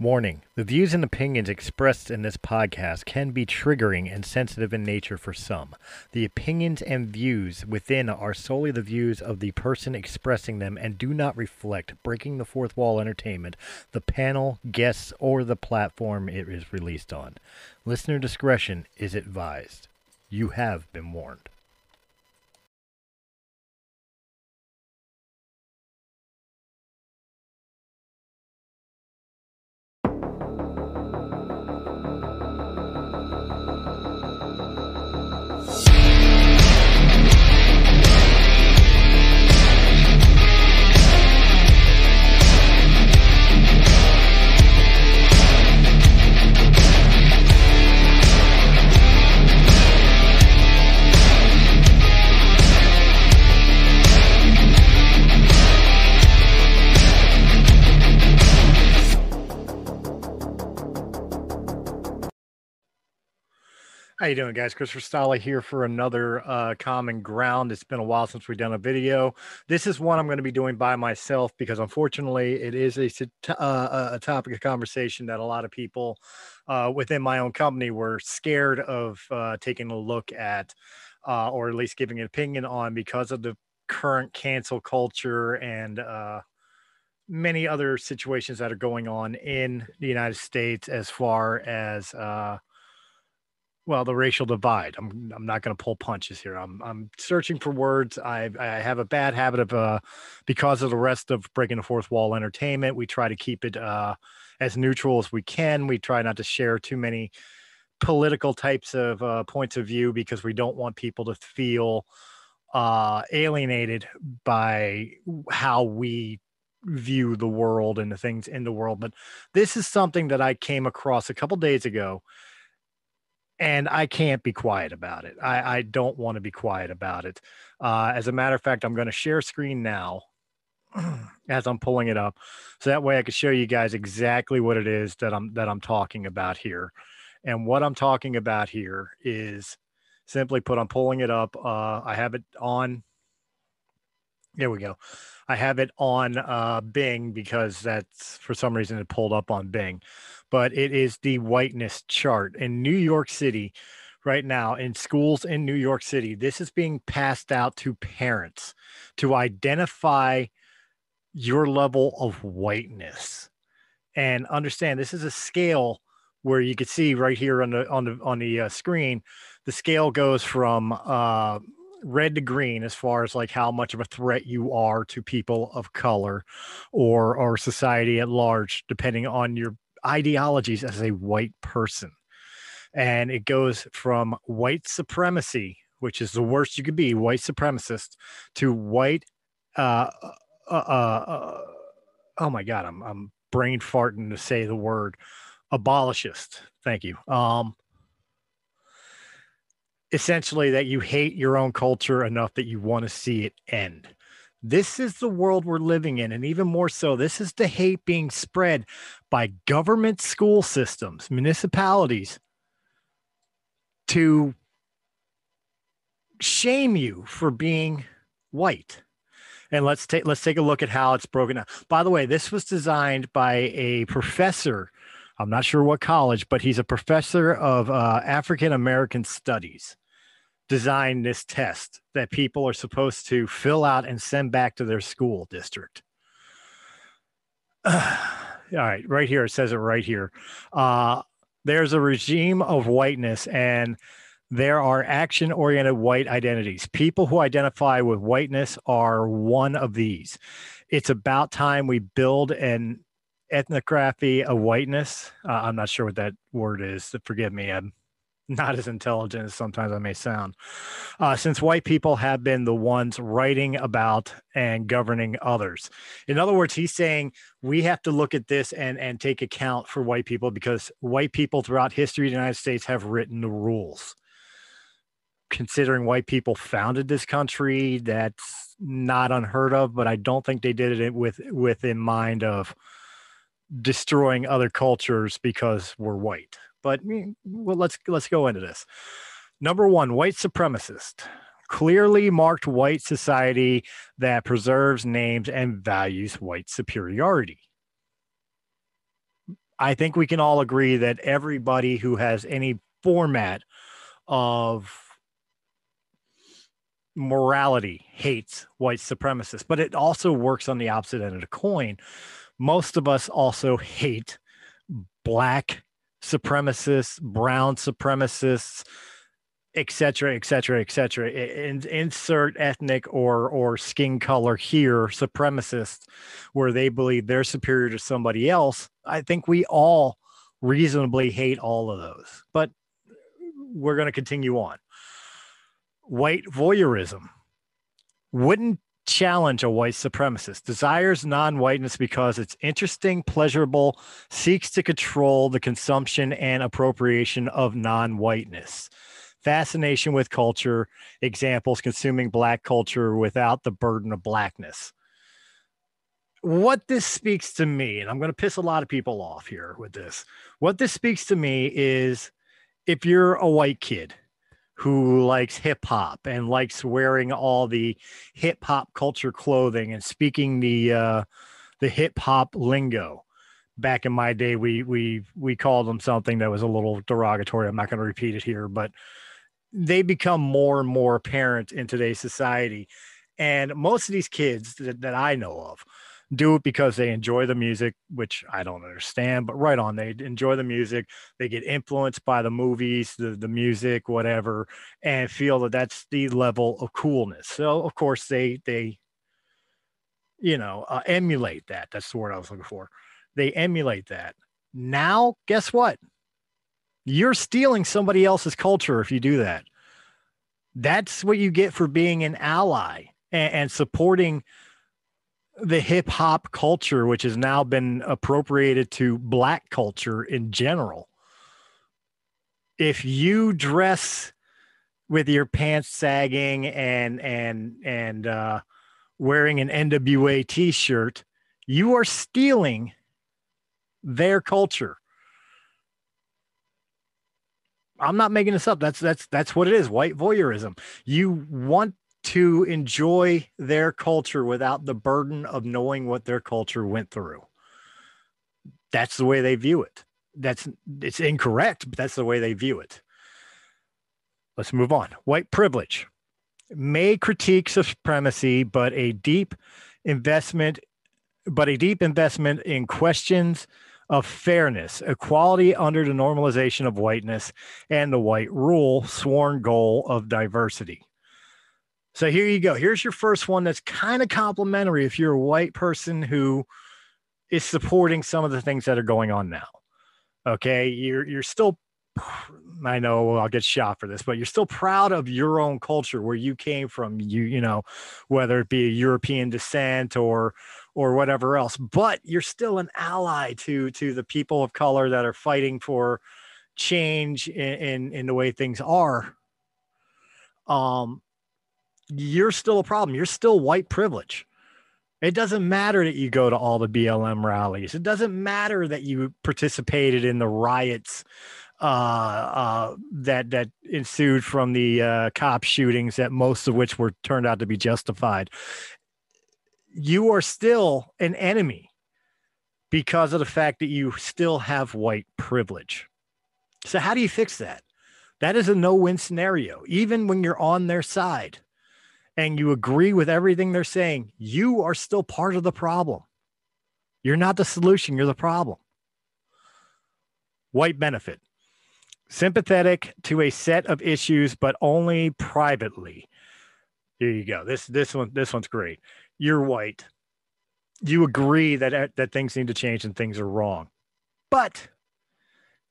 Warning The views and opinions expressed in this podcast can be triggering and sensitive in nature for some. The opinions and views within are solely the views of the person expressing them and do not reflect Breaking the Fourth Wall Entertainment, the panel, guests, or the platform it is released on. Listener discretion is advised. You have been warned. You doing, guys? Christopher Stolle here for another uh, Common Ground. It's been a while since we've done a video. This is one I'm going to be doing by myself because, unfortunately, it is a, uh, a topic of conversation that a lot of people uh, within my own company were scared of uh, taking a look at, uh, or at least giving an opinion on, because of the current cancel culture and uh, many other situations that are going on in the United States as far as well the racial divide. I'm i'm not going to pull punches here. I'm i'm searching for words. I i have a bad habit of uh because of the rest of breaking the fourth wall entertainment we try to keep it uh as neutral as we can. We try not to share too many political types of uh, points of view because we don't want people to feel uh alienated by how we view the world and the things in the world. But this is something that i came across a couple days ago and I can't be quiet about it. I, I don't want to be quiet about it. Uh, as a matter of fact, I'm going to share screen now as I'm pulling it up, so that way I can show you guys exactly what it is that I'm that I'm talking about here. And what I'm talking about here is simply put, I'm pulling it up. Uh, I have it on. There we go. I have it on uh, Bing because that's for some reason it pulled up on Bing but it is the whiteness chart in New York City right now in schools in New York City. This is being passed out to parents to identify your level of whiteness and understand this is a scale where you can see right here on the on the on the uh, screen the scale goes from uh, red to green as far as like how much of a threat you are to people of color or or society at large depending on your ideologies as a white person. And it goes from white supremacy, which is the worst you could be, white supremacist, to white. Uh, uh, uh, uh, oh my God, I'm I'm brain farting to say the word abolishist. Thank you. Um, essentially, that you hate your own culture enough that you want to see it end. This is the world we're living in. And even more so, this is the hate being spread by government school systems, municipalities to shame you for being white. And let's take let's take a look at how it's broken down. By the way, this was designed by a professor. I'm not sure what college, but he's a professor of uh, African American studies Designed this test that people are supposed to fill out and send back to their school district. All right, right here, it says it right here. Uh, there's a regime of whiteness, and there are action oriented white identities. People who identify with whiteness are one of these. It's about time we build an ethnography of whiteness. Uh, I'm not sure what that word is. Forgive me. I'm not as intelligent as sometimes I may sound. Uh, since white people have been the ones writing about and governing others. In other words, he's saying we have to look at this and, and take account for white people because white people throughout history of the United States have written the rules. Considering white people founded this country, that's not unheard of, but I don't think they did it with with in mind of destroying other cultures because we're white. But well, let's let's go into this. Number one, white supremacist. Clearly marked white society that preserves names and values white superiority. I think we can all agree that everybody who has any format of morality hates white supremacists, but it also works on the opposite end of the coin. Most of us also hate black supremacists, brown supremacists, etc., etc., etc. Insert ethnic or or skin color here, supremacists, where they believe they're superior to somebody else. I think we all reasonably hate all of those, but we're going to continue on. White voyeurism wouldn't challenge a white supremacist, desires non whiteness because it's interesting, pleasurable, seeks to control the consumption and appropriation of non whiteness. Fascination with culture, examples consuming black culture without the burden of blackness. What this speaks to me, and I'm going to piss a lot of people off here with this. What this speaks to me is if you're a white kid who likes hip hop and likes wearing all the hip hop culture clothing and speaking the uh, the hip hop lingo. Back in my day, we we we called them something that was a little derogatory. I'm not going to repeat it here, but they become more and more apparent in today's society. And most of these kids that, that I know of do it because they enjoy the music, which I don't understand, but right on. They enjoy the music. They get influenced by the movies, the, the music, whatever, and feel that that's the level of coolness. So, of course, they, they, you know, uh, emulate that. That's the word I was looking for. They emulate that. Now, guess what? You're stealing somebody else's culture if you do that. That's what you get for being an ally and, and supporting the hip hop culture, which has now been appropriated to black culture in general. If you dress with your pants sagging and and and uh, wearing an NWA T-shirt, you are stealing their culture. I'm not making this up. That's that's that's what it is. White voyeurism. You want to enjoy their culture without the burden of knowing what their culture went through. That's the way they view it. That's it's incorrect, but that's the way they view it. Let's move on. White privilege may critique supremacy, but a deep investment, but a deep investment in questions of fairness, equality under the normalization of whiteness, and the white rule, sworn goal of diversity. So here you go. Here's your first one that's kind of complimentary if you're a white person who is supporting some of the things that are going on now. Okay, you're you're still I know I'll get shot for this, but you're still proud of your own culture where you came from, you you know, whether it be a European descent or or whatever else, but you're still an ally to to the people of color that are fighting for change in in, in the way things are. Um you're still a problem. You're still white privilege. It doesn't matter that you go to all the BLM rallies. It doesn't matter that you participated in the riots uh, uh, that that ensued from the uh, cop shootings, that most of which were turned out to be justified. You are still an enemy because of the fact that you still have white privilege. So how do you fix that? That is a no-win scenario, even when you're on their side and you agree with everything they're saying, you are still part of the problem. You're not the solution, you're the problem. White benefit. Sympathetic to a set of issues, but only privately. Here you go. This this one this one's great. You're white. You agree that uh, that things need to change and things are wrong. But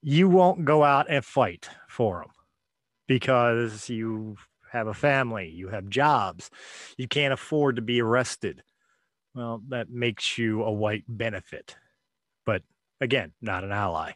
you won't go out and fight for them because you have a family, you have jobs, you can't afford to be arrested. Well, that makes you a white benefit, but again, not an ally.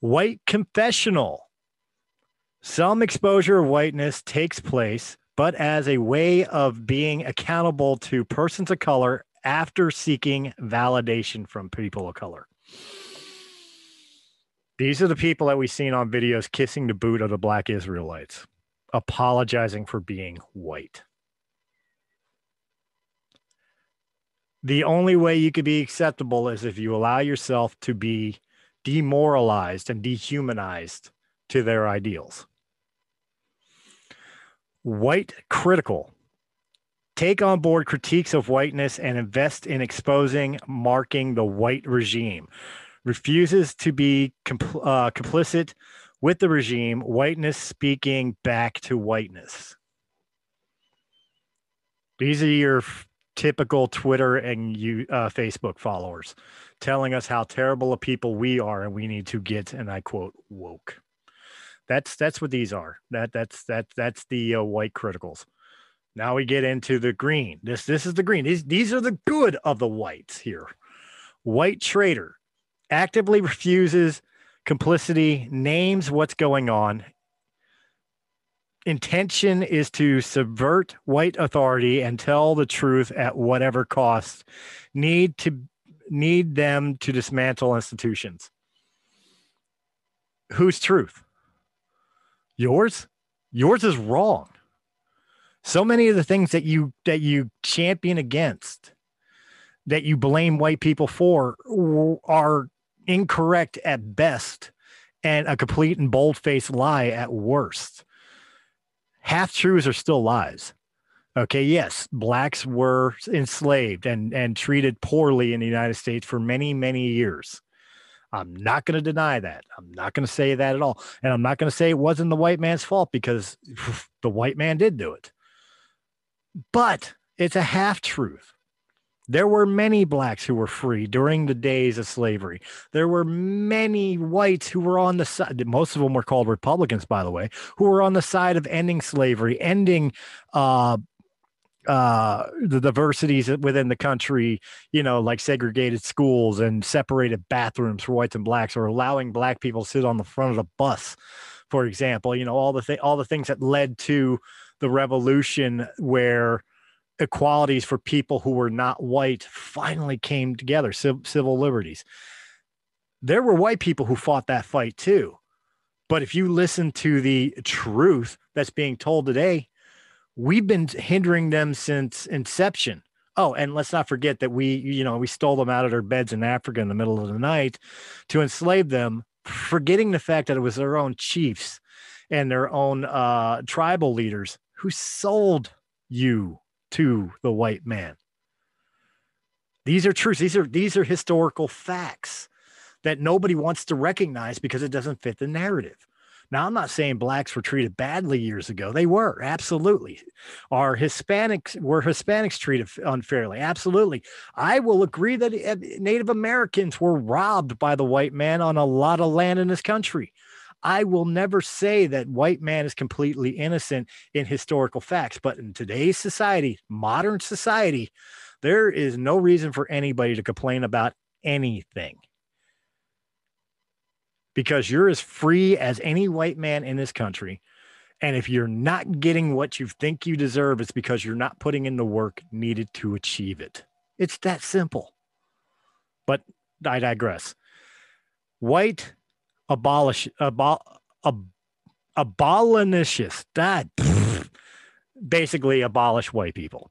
White confessional. Some exposure of whiteness takes place, but as a way of being accountable to persons of color after seeking validation from people of color. These are the people that we've seen on videos kissing the boot of the black Israelites apologizing for being white. The only way you could be acceptable is if you allow yourself to be demoralized and dehumanized to their ideals. White critical. Take on board critiques of whiteness and invest in exposing, marking the white regime. Refuses to be compl- uh, complicit with the regime, whiteness speaking back to whiteness. These are your typical Twitter and you uh, Facebook followers telling us how terrible a people we are and we need to get and I quote woke. That's that's what these are. That that's that that's the uh, white criticals. Now we get into the green. This this is the green. These these are the good of the whites here. White traitor actively refuses complicity, names what's going on. Intention is to subvert white authority and tell the truth at whatever cost. Need to need them to dismantle institutions. Whose truth? Yours? Yours is wrong. So many of the things that you that you champion against that you blame white people for are incorrect at best and a complete and bold-faced lie at worst. Half truths are still lies. Okay, yes, blacks were enslaved and and treated poorly in the United States for many many years. I'm not going to deny that. I'm not going to say that at all. And I'm not going to say it wasn't the white man's fault because the white man did do it. But it's a half truth. There were many blacks who were free during the days of slavery. There were many whites who were on the side, most of them were called Republicans, by the way, who were on the side of ending slavery, ending uh, uh, the diversities within the country, you know, like segregated schools and separated bathrooms for whites and blacks, or allowing black people sit on the front of the bus, for example. You know, all the th- all the things that led to the revolution where equalities for people who were not white finally came together, civil liberties. There were white people who fought that fight too. But if you listen to the truth that's being told today, we've been hindering them since inception. Oh, and let's not forget that we, you know, we stole them out of their beds in Africa in the middle of the night to enslave them, forgetting the fact that it was their own chiefs and their own uh, tribal leaders who sold you to the white man. These are truths. These are these are historical facts that nobody wants to recognize because it doesn't fit the narrative. Now, I'm not saying blacks were treated badly years ago. They were absolutely. Are Hispanics were Hispanics treated unfairly? Absolutely. I will agree that eh, Native Americans were robbed by the white man on a lot of land in this country. I will never say that white man is completely innocent in historical facts, but in today's society, modern society, there is no reason for anybody to complain about anything because you're as free as any white man in this country. And if you're not getting what you think you deserve, it's because you're not putting in the work needed to achieve it. It's that simple. But I digress. White abolish abol, ab, that basically abolish white people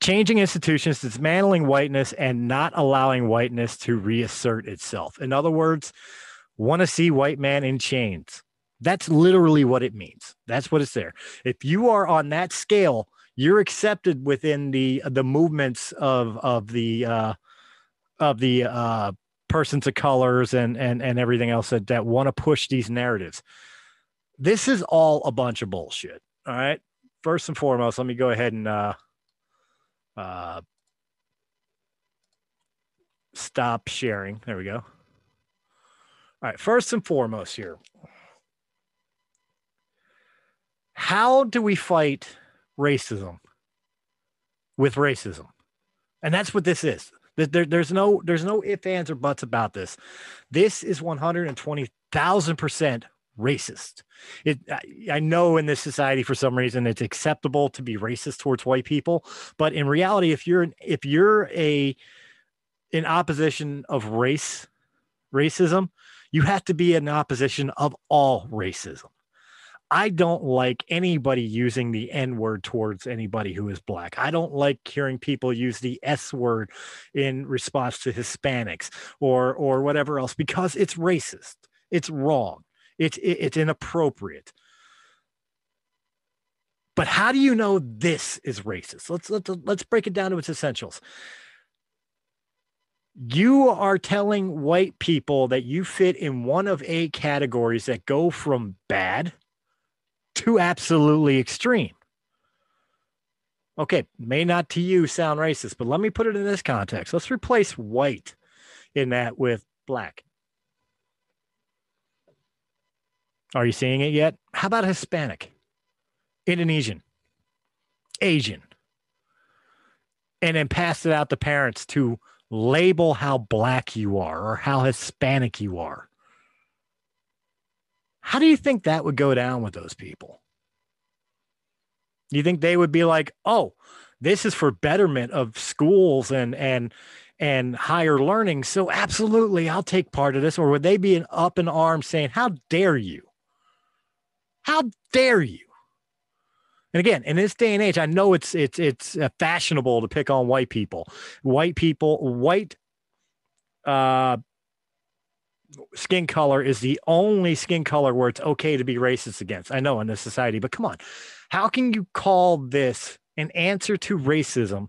changing institutions dismantling whiteness and not allowing whiteness to reassert itself in other words want to see white man in chains. That's literally what it means. That's what it's there. If you are on that scale, you're accepted within the the movements of of the uh, of the uh, persons of colors and and and everything else that that want to push these narratives. This is all a bunch of bullshit. All right. First and foremost, let me go ahead and uh, uh, stop sharing. There we go. All right, first and foremost here. How do we fight racism with racism? And that's what this is. There, there's no there's no if ands or buts about this. This is 120,000 percent racist. It I know in this society for some reason it's acceptable to be racist towards white people, but in reality, if you're if you're a in opposition of race racism, you have to be in opposition of all racism. I don't like anybody using the N word towards anybody who is black. I don't like hearing people use the S word in response to Hispanics or or whatever else because it's racist. It's wrong. It's it's inappropriate. But how do you know this is racist? Let's let's let's break it down to its essentials. You are telling white people that you fit in one of eight categories that go from bad to absolutely extreme. Okay, may not to you sound racist, but let me put it in this context. Let's replace white in that with black. Are you seeing it yet? How about Hispanic, Indonesian, Asian? And then pass it out to parents to label how black you are or how Hispanic you are. How do you think that would go down with those people? Do You think they would be like, "Oh, this is for betterment of schools and and and higher learning, so absolutely, I'll take part of this," or would they be an up in arms saying, "How dare you? How dare you?" And again, in this day and age, I know it's it's it's uh, fashionable to pick on white people, white people, white uh, skin color is the only skin color where it's okay to be racist against. I know in this society, but come on. How can you call this an answer to racism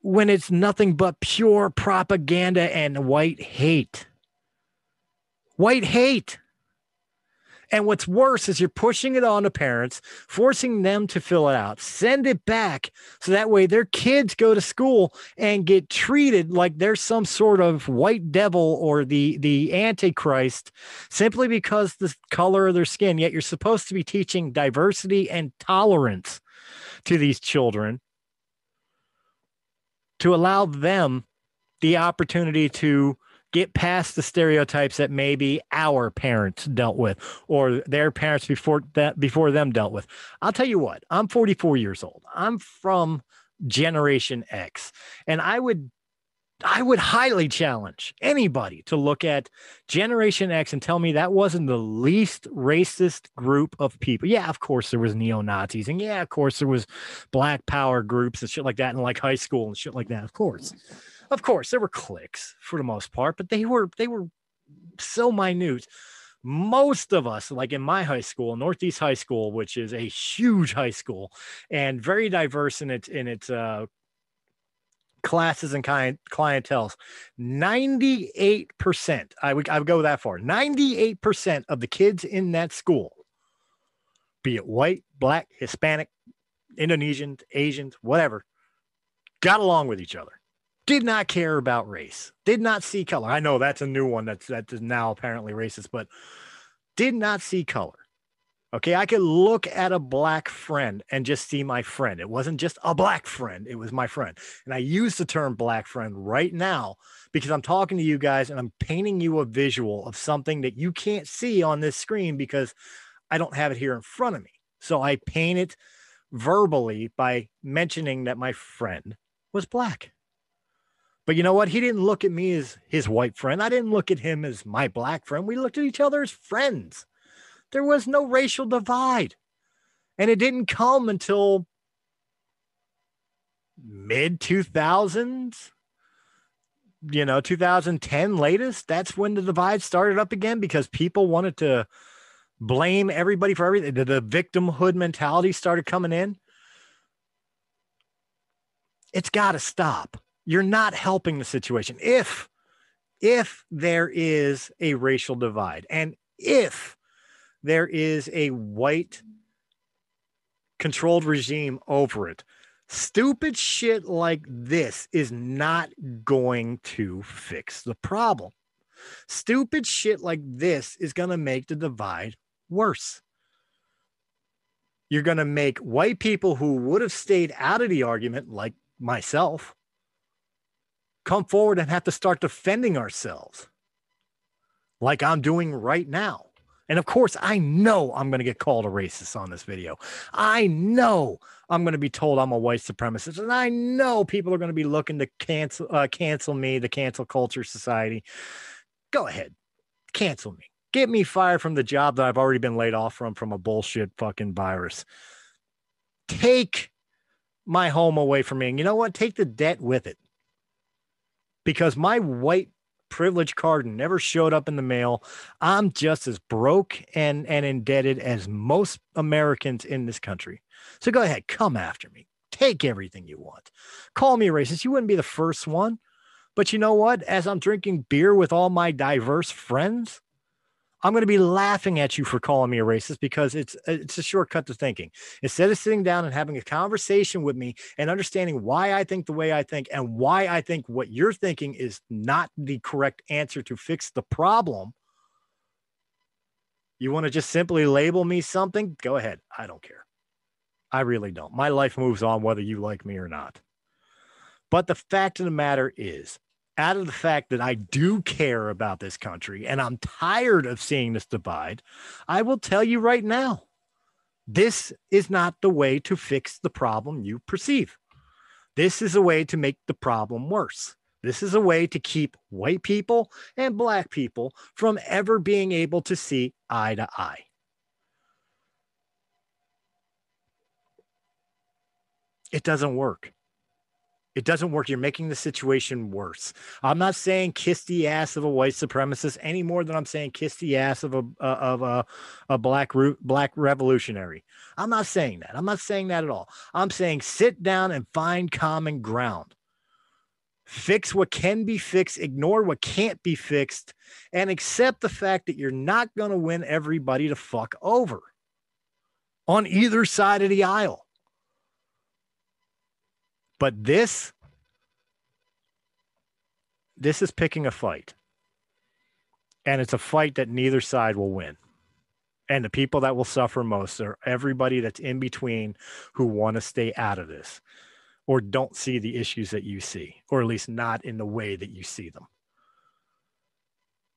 when it's nothing but pure propaganda and white hate? White hate. And what's worse is you're pushing it on to parents, forcing them to fill it out, send it back. So that way their kids go to school and get treated like they're some sort of white devil or the, the antichrist simply because the color of their skin. Yet you're supposed to be teaching diversity and tolerance to these children to allow them the opportunity to get past the stereotypes that maybe our parents dealt with or their parents before that before them dealt with. I'll tell you what, I'm 44 years old. I'm from Generation X. And I would I would highly challenge anybody to look at Generation X and tell me that wasn't the least racist group of people. Yeah, of course there was neo Nazis, and yeah, of course there was Black Power groups and shit like that in like high school and shit like that. Of course, of course, there were cliques for the most part, but they were they were so minute. Most of us, like in my high school, Northeast High School, which is a huge high school and very diverse in its in its uh, classes and client clientels 98% I would, I would go that far 98% of the kids in that school be it white black hispanic indonesians asians whatever got along with each other did not care about race, did not see color. I know that's a new one that's that is now apparently racist, but did not see color. Okay, I could look at a black friend and just see my friend. It wasn't just a black friend, it was my friend. And I use the term black friend right now because I'm talking to you guys and I'm painting you a visual of something that you can't see on this screen because I don't have it here in front of me. So I paint it verbally by mentioning that my friend was black. But you know what? He didn't look at me as his white friend. I didn't look at him as my black friend. We looked at each other as friends. There was no racial divide. And it didn't come until mid 2000s, you know, 2010 latest. That's when the divide started up again because people wanted to blame everybody for everything. The, the victimhood mentality started coming in. It's got to stop you're not helping the situation. If if there is a racial divide and if there is a white controlled regime over it, stupid shit like this is not going to fix the problem. Stupid shit like this is going to make the divide worse. You're going to make white people who would have stayed out of the argument, like myself, come forward and have to start defending ourselves like I'm doing right now. And of course, I know I'm going to get called a racist on this video. I know I'm going to be told I'm a white supremacist, and I know people are going to be looking to cancel uh, cancel me, the cancel culture society. Go ahead, cancel me. get me fired from the job that I've already been laid off from from a bullshit fucking virus. Take my home away from me. And you know what? Take the debt with it. Because my white privilege card never showed up in the mail. I'm just as broke and, and indebted as most Americans in this country. So go ahead, come after me. Take everything you want. Call me racist. You wouldn't be the first one. But you know what? As I'm drinking beer with all my diverse friends, I'm going to be laughing at you for calling me a racist because it's uh, it's a shortcut to thinking. Instead of sitting down and having a conversation with me and understanding why I think the way I think and why I think what you're thinking is not the correct answer to fix the problem, you want to just simply label me something? Go ahead. I don't care. I really don't. My life moves on whether you like me or not. But the fact of the matter is, out of the fact that I do care about this country and I'm tired of seeing this divide, I will tell you right now this is not the way to fix the problem you perceive. This is a way to make the problem worse. This is a way to keep white people and black people from ever being able to see eye to eye. It doesn't work. It doesn't work. You're making the situation worse. I'm not saying kiss the ass of a white supremacist any more than I'm saying kiss the ass of a of a, a black black revolutionary. I'm not saying that. I'm not saying that at all. I'm saying sit down and find common ground. Fix what can be fixed, ignore what can't be fixed, and accept the fact that you're not going to win everybody to fuck over on either side of the aisle. But this, this is picking a fight. And it's a fight that neither side will win. And the people that will suffer most are everybody that's in between who want to stay out of this or don't see the issues that you see, or at least not in the way that you see them.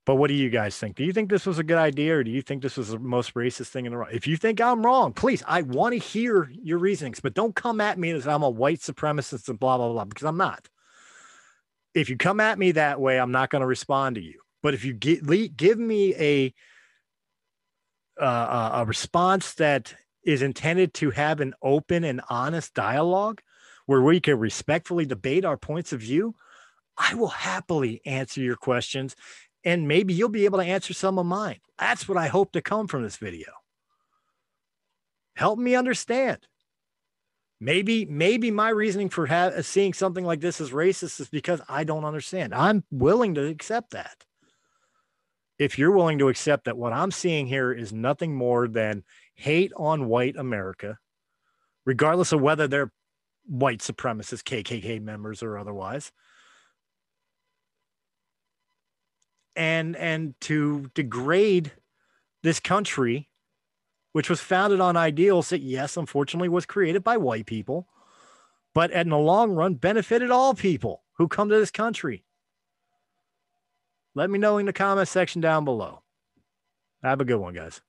But what do you guys think? Do you think this was a good idea, or do you think this was the most racist thing in the world? If you think I'm wrong, please, I want to hear your reasonings, but don't come at me as I'm a white supremacist and blah blah blah, because I'm not. If you come at me that way, I'm not going to respond to you. But if you give, give me a uh, a response that is intended to have an open and honest dialogue where we can respectfully debate our points of view, I will happily answer your questions and maybe you'll be able to answer some of mine. That's what I hope to come from this video. Help me understand. Maybe, maybe my reasoning for ha- seeing something like this as racist is because I don't understand. I'm willing to accept that. If you're willing to accept that what I'm seeing here is nothing more than hate on white America, regardless of whether they're white supremacist KKK members or otherwise, and and to degrade this country which was founded on ideals that yes unfortunately was created by white people but in the long run benefited all people who come to this country. Let me know in the comment section down below. Have a good one guys